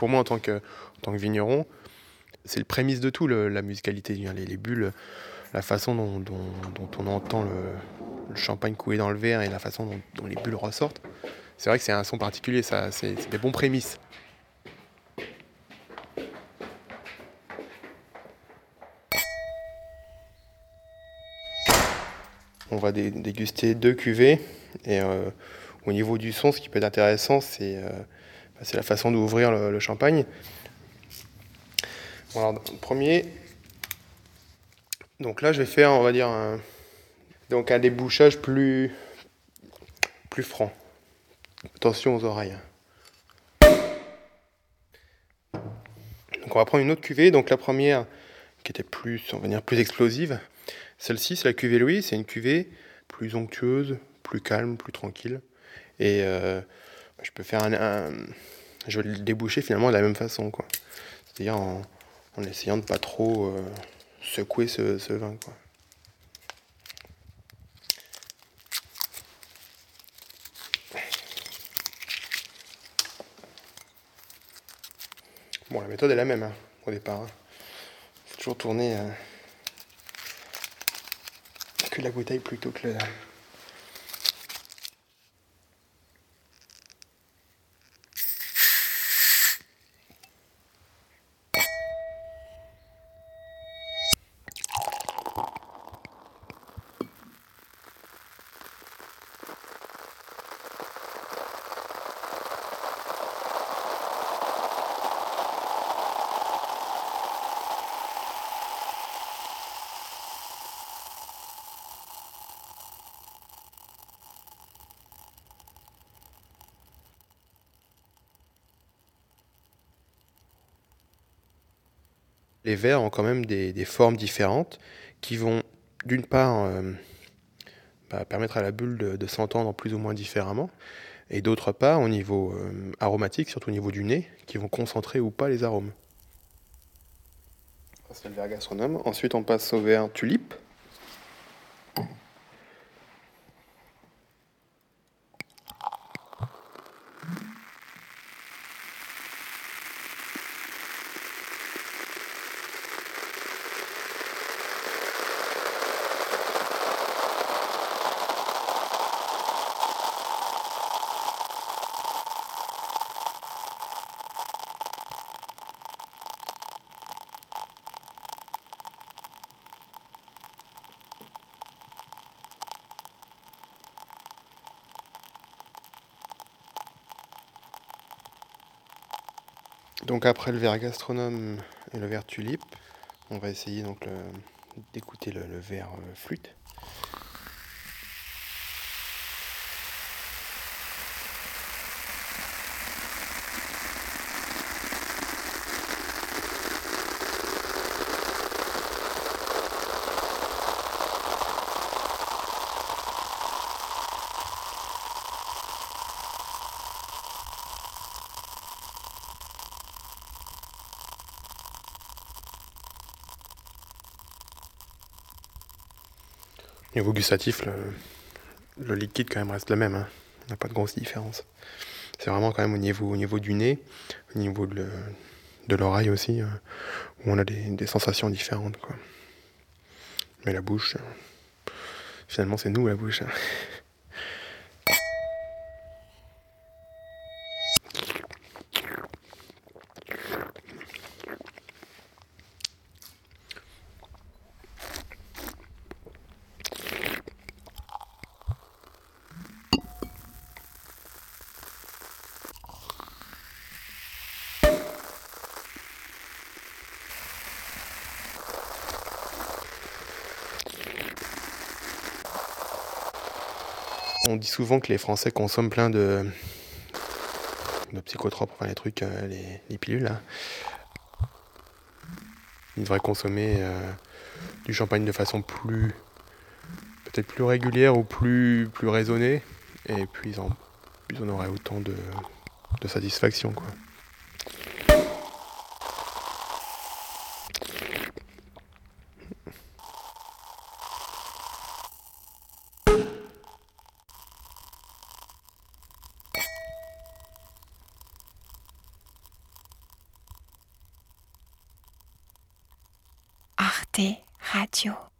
pour moi, en tant que, en tant que vigneron, c'est le prémisse de tout, la musicalité, les, les, bulles, la façon dont, on entend le, champagne couler dans le verre et la façon dont, les bulles ressortent. C'est vrai que c'est un son particulier, c'est des bons prémices. On va déguster deux cuvées et euh, au niveau du son, ce qui peut être intéressant, c'est euh, bah, la façon d'ouvrir le, champagne. alors, premier, donc là, je vais faire, on va dire, un, donc un débouchage plus, plus franc. Attention aux oreilles. Donc on va prendre une autre cuvée. Donc la première, qui était plus, on va plus explosive. Celle-ci, c'est la cuvée Louis. C'est une cuvée plus onctueuse, plus calme, plus tranquille. Et euh, je peux faire un, Je vais le déboucher finalement de la même façon, quoi. C'est-à-dire en, essayant de pas trop euh, secouer ce, vin, quoi. Bon, la méthode est la même hein, au départ. Hein. faut toujours tourner euh, que la bouteille plutôt que le, Les verres ont quand même des, formes différentes qui vont d'une part euh, bah, permettre à la bulle de, s'entendre plus ou moins différemment, et d'autre part au niveau euh, aromatique, surtout au niveau du nez, qui vont concentrer ou pas les arômes. C'est le verre gastronome. Ensuite on passe au verre tulipe. Donc après le verre gastronome et le verre tulipe, on va essayer donc d'écouter le, le, verre euh, flûte. Niveau gustatif, le, liquide quand même reste le même. Hein. Il n'y a pas de grosse différence. C'est vraiment quand même au niveau, au du nez, au niveau de, l'oreille aussi, euh, où on a des, sensations différentes. Mais la bouche, euh, finalement c'est nous la bouche. Hein. On dit souvent que les Français consomment plein de, de psychotropes, enfin les trucs, euh, les, pilules. Là. Ils devraient consommer euh, du champagne de façon plus, peut-être plus régulière ou plus, plus raisonnée. Et puis ils en, ils en auraient autant de, de satisfaction. Quoi. Radio.com